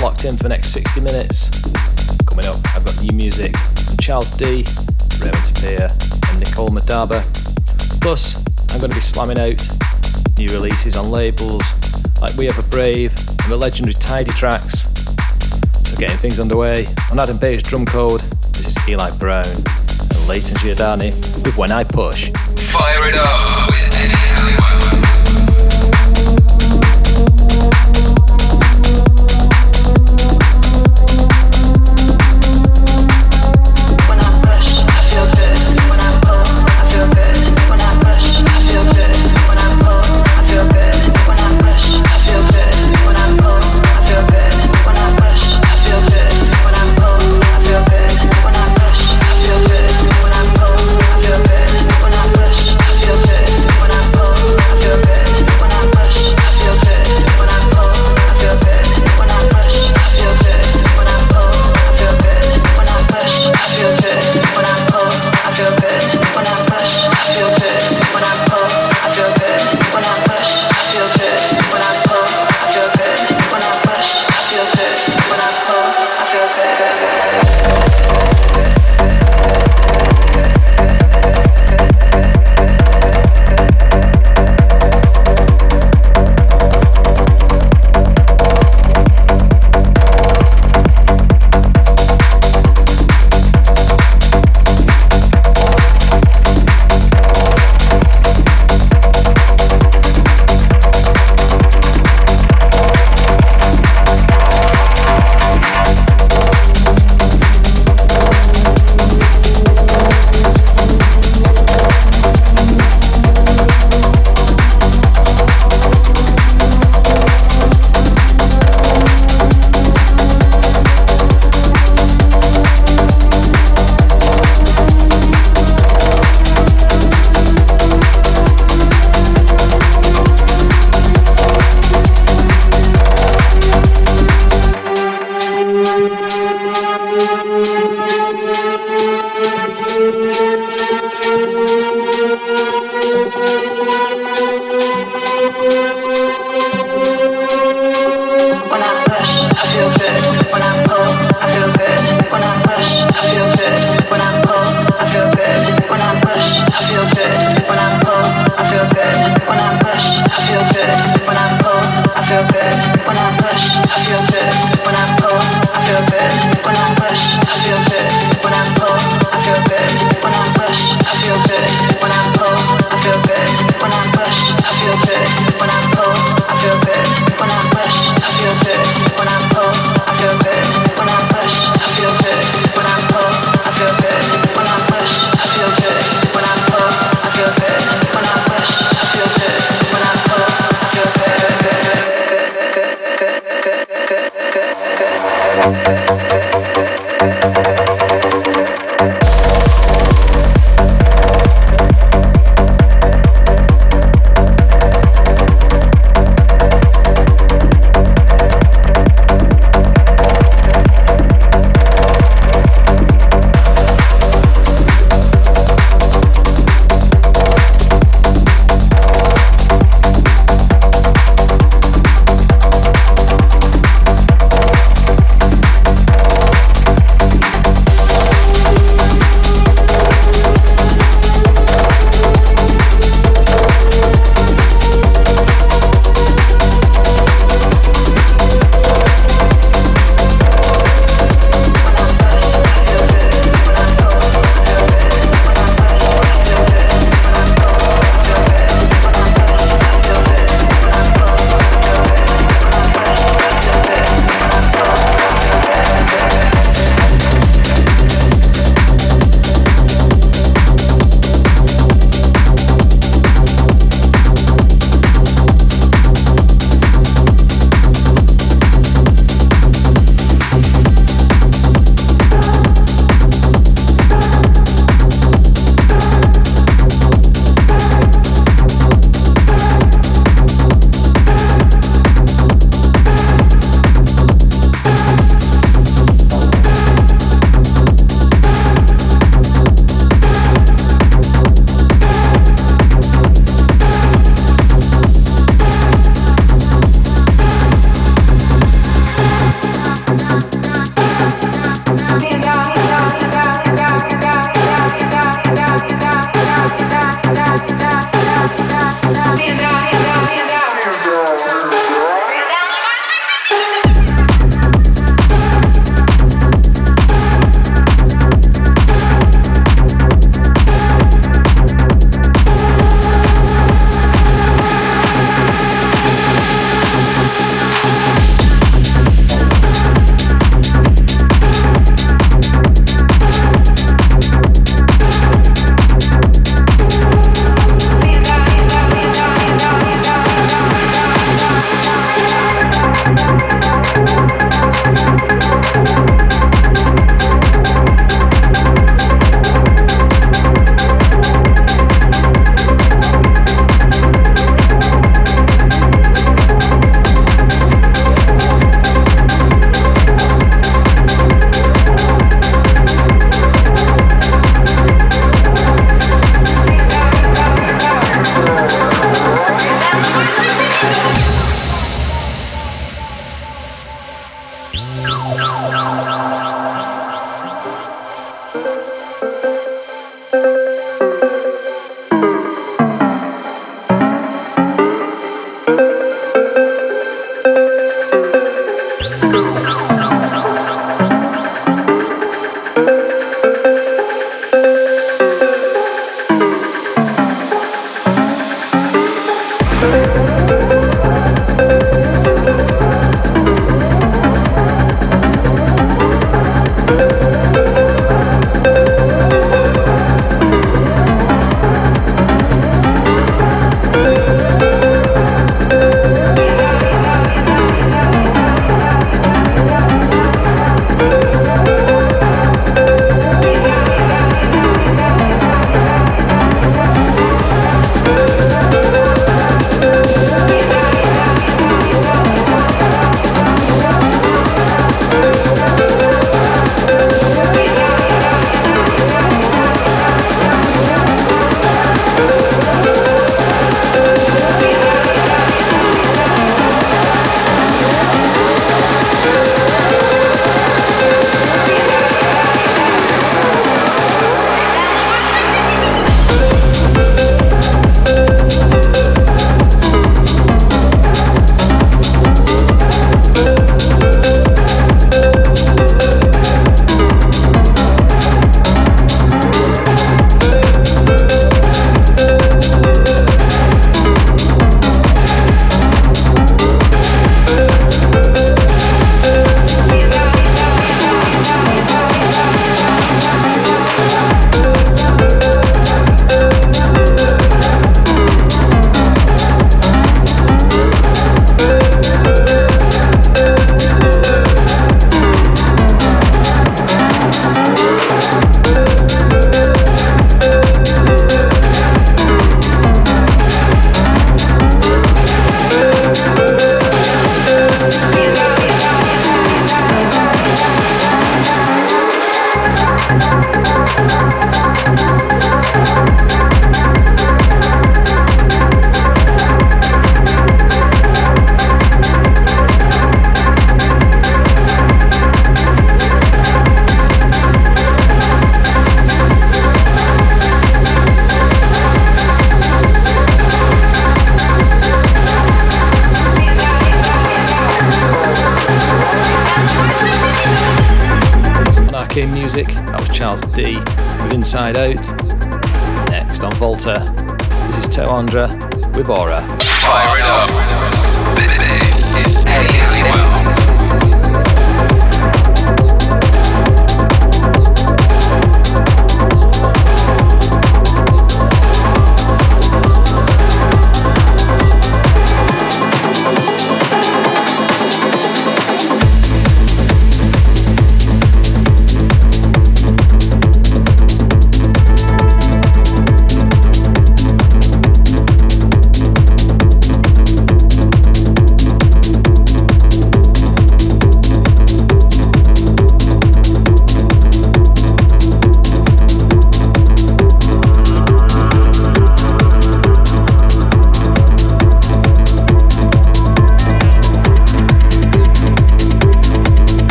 locked in for the next 60 minutes. Coming up, I've got new music from Charles D, Raymond Tapia, and Nicole Moudaber. Plus, I'm going to be slamming out new releases on labels like We Have a Brave and the legendary Tidy Tracks. So, getting things underway on Adam Beyer's drum code, this is Eli Brown and Layton Giordani with When I Push. Fire It Up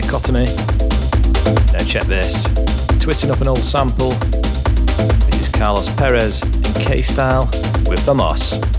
Dichotomy. Now check this. Twisting up an old sample. This is Carlos Perez in K Style with The part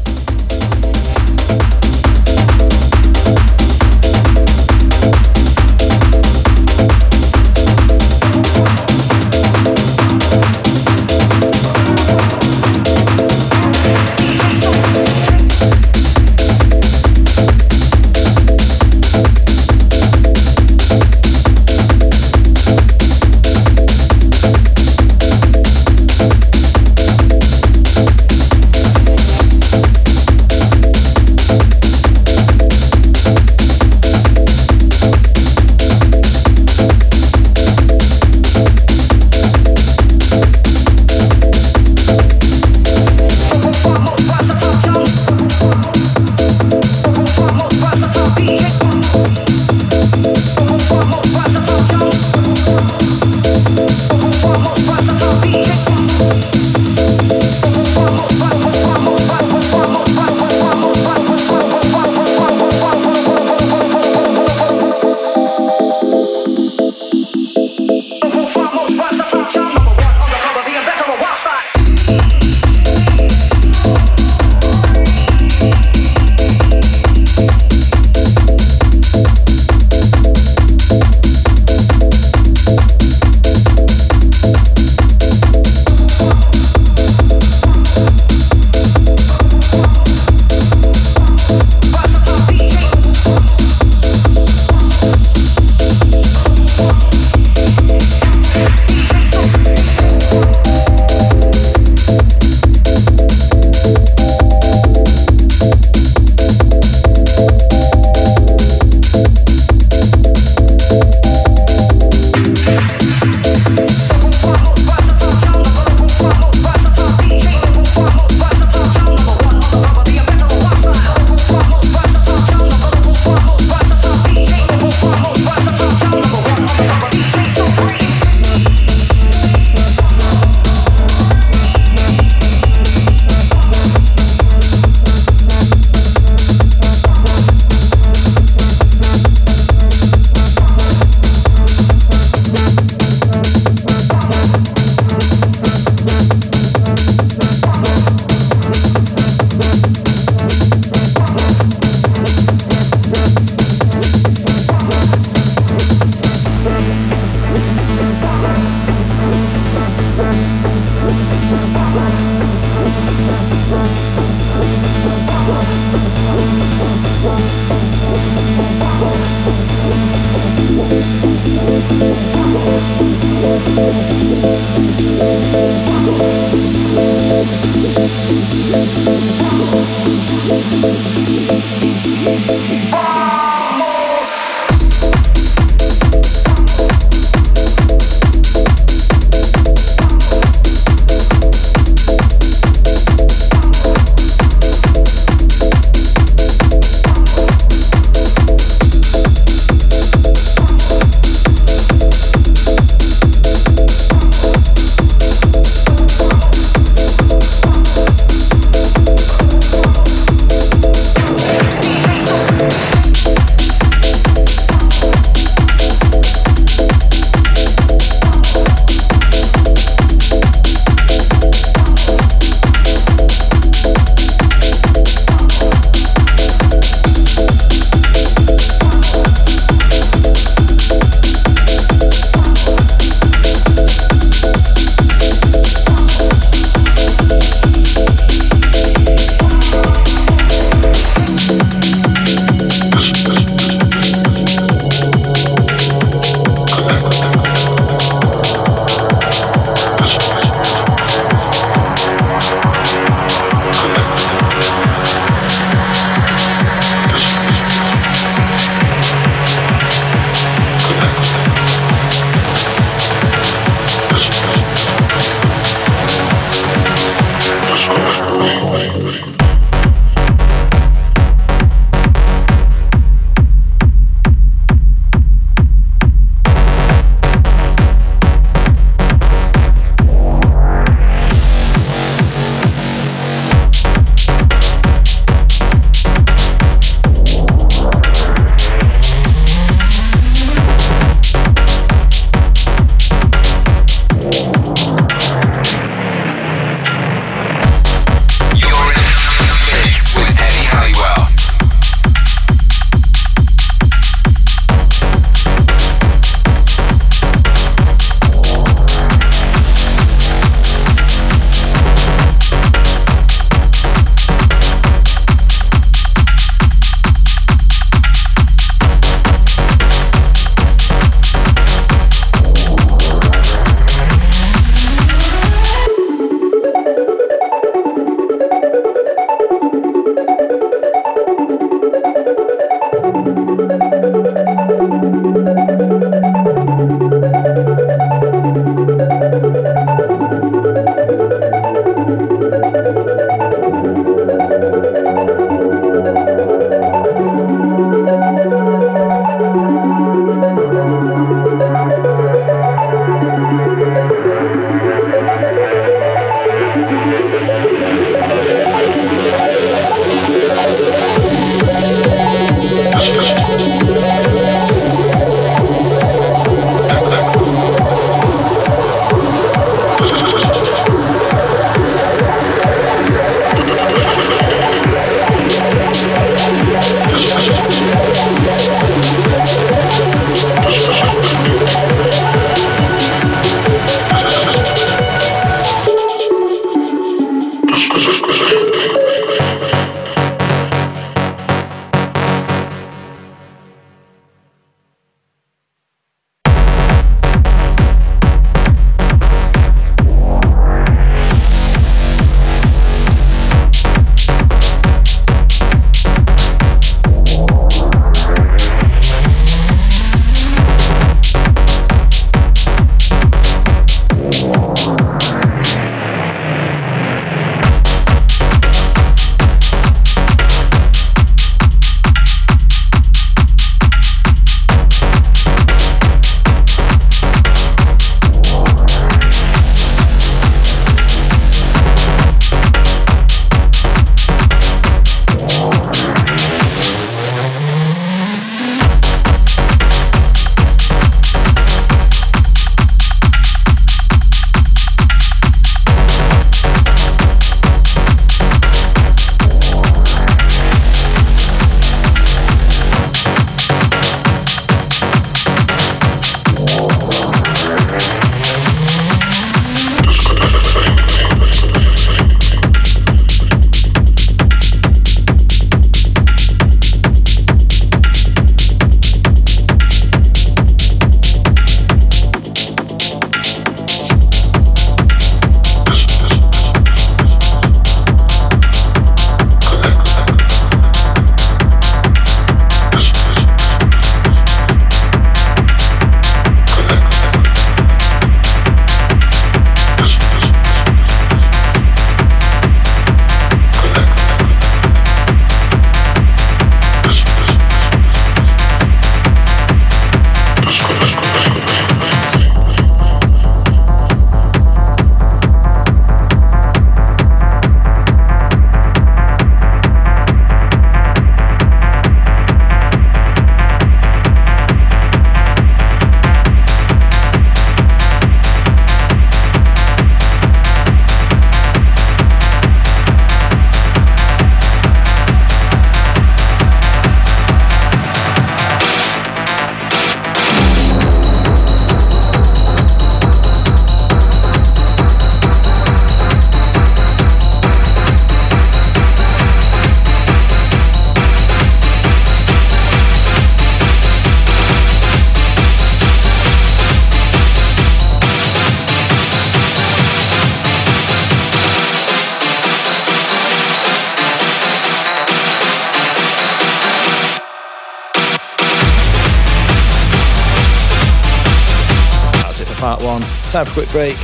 Time for a quick break.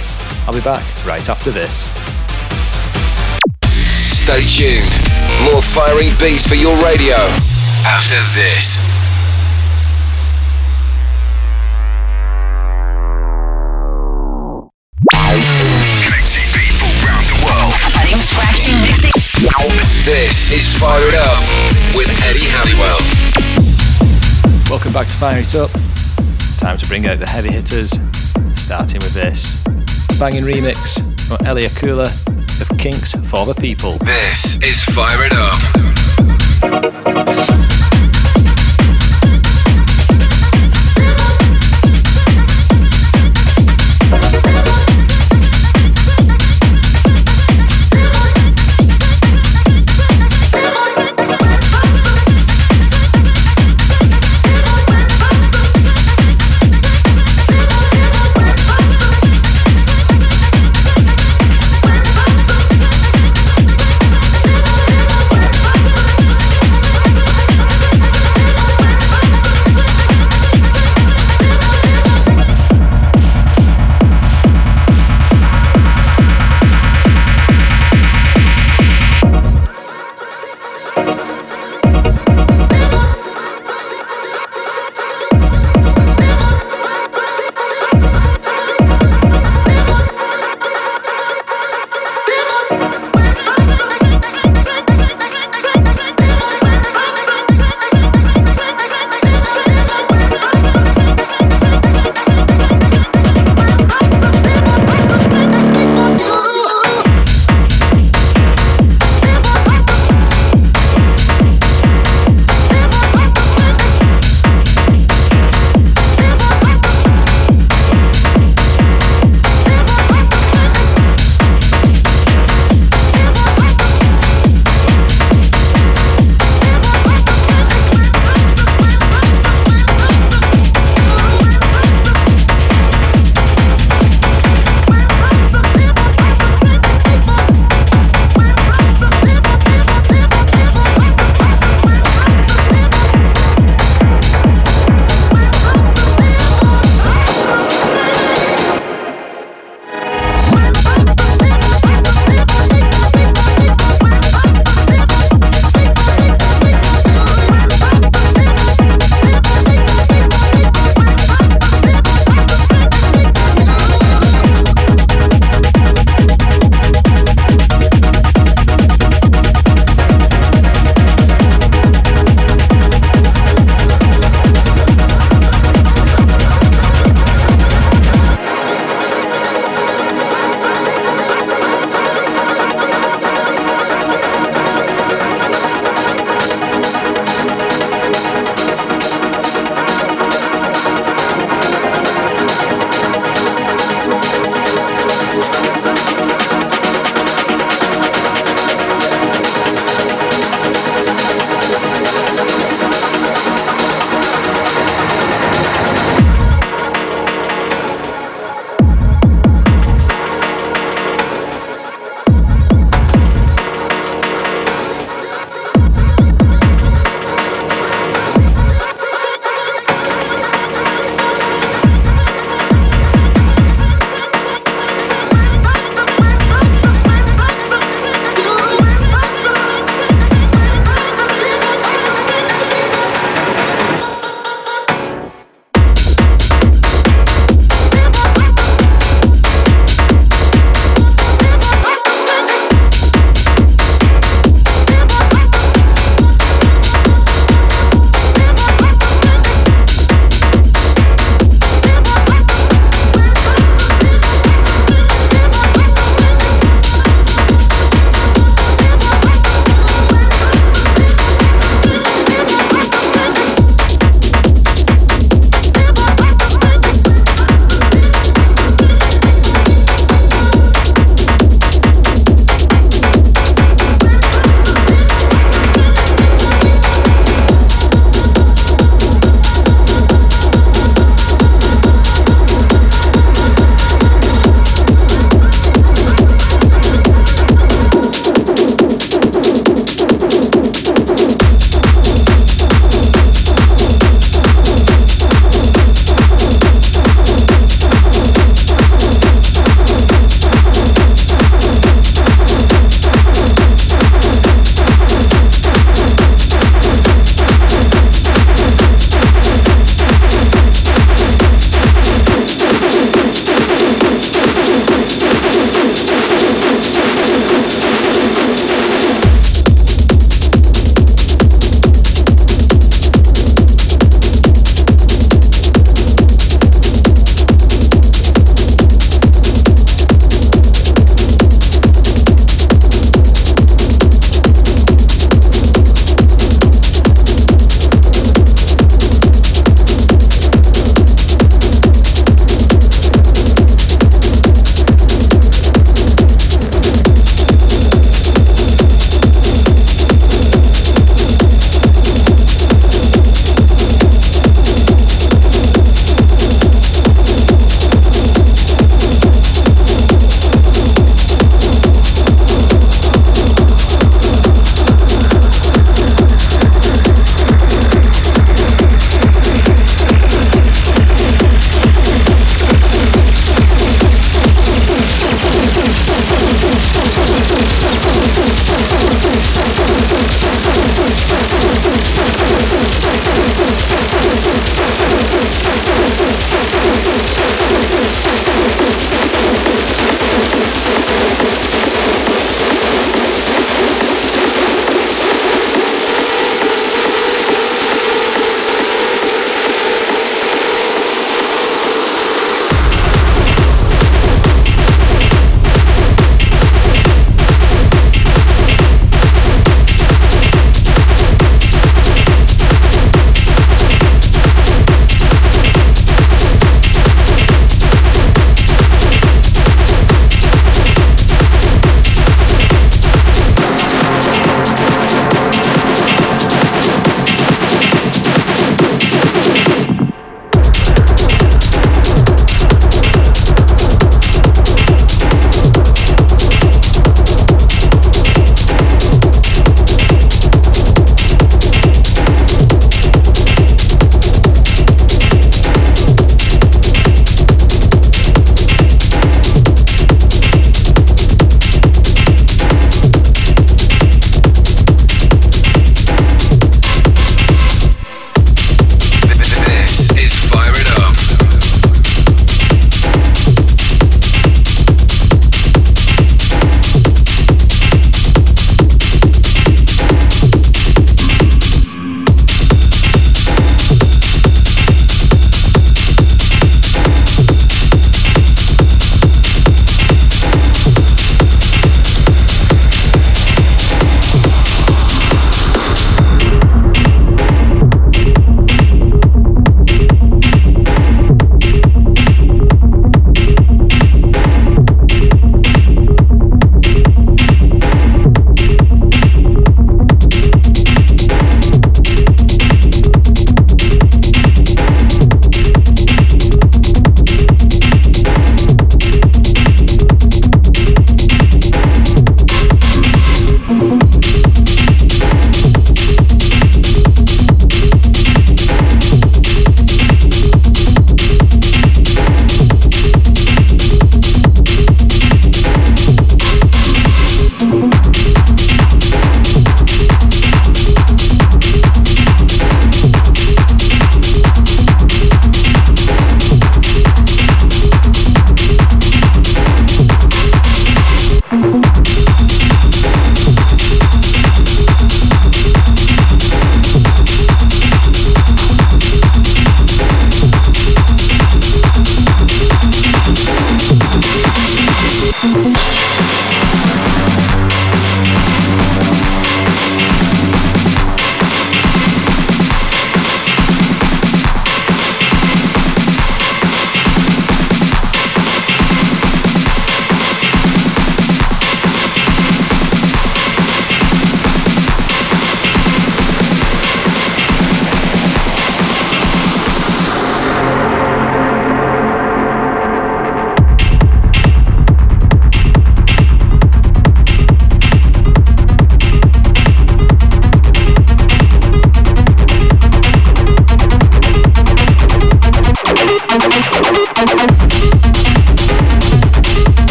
I'll be back right after this. Stay tuned. More firing beats for your radio after this. Connecting people around the world. Cutting, scratching, mixing. This is Fire It Up with Eddie Halliwell. Welcome back to Fire It Up. Time to bring out the heavy hitters, starting with this banging remix from Elia Kula of Kinks for the People. This is Fire It Up.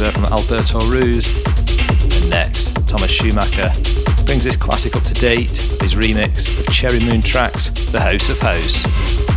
There from Alberto Ruiz. And next, Thomas Schumacher brings this classic up to date with his remix of CherryMoon Trax, The House of House.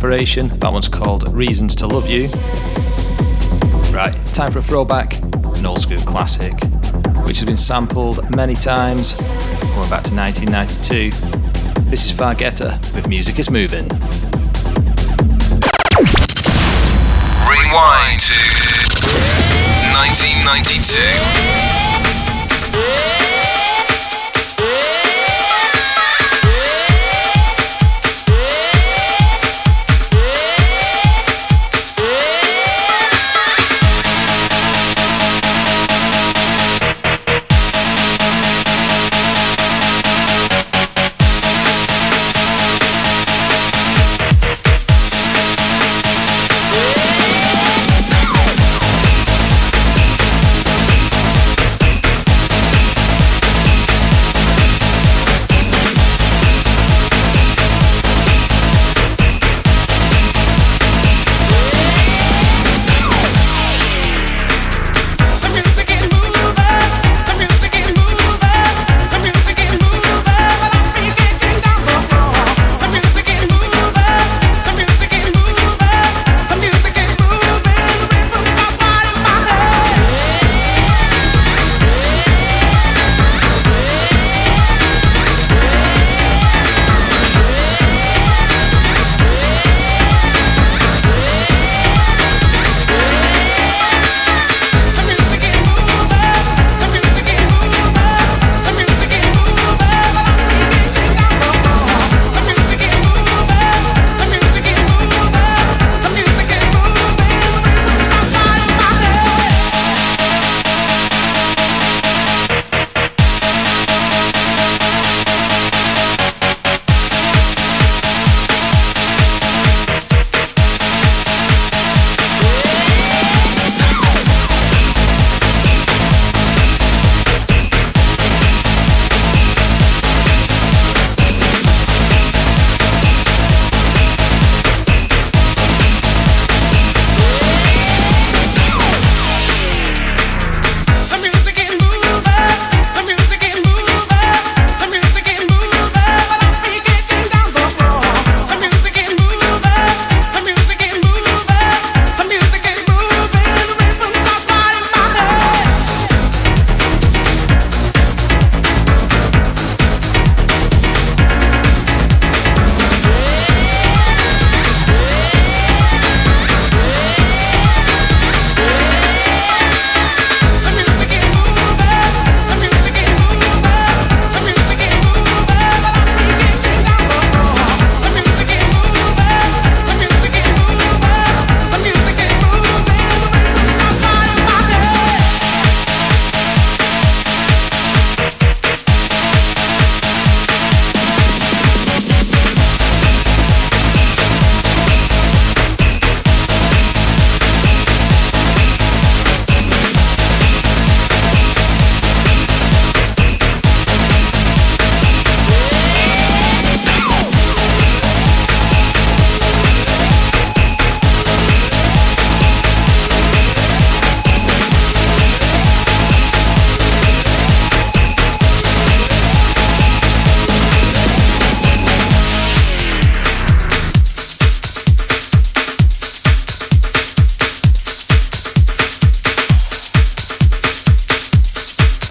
Inspiration, that one's called Reasons to Love You. Right, time for a throwback, an old school classic, which has been sampled many times, going back to 1992. This is Fargetta with Music is Moving. Rewind to 1992.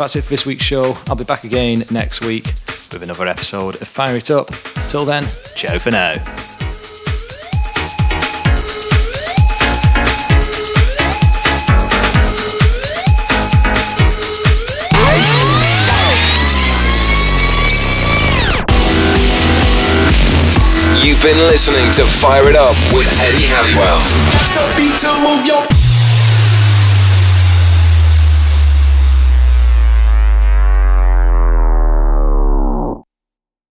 That's it for this week's show. I'll be back again next week with another episode of Fire It Up. Till then, ciao for now. You've been listening to Fire It Up with Eddie Halliwell.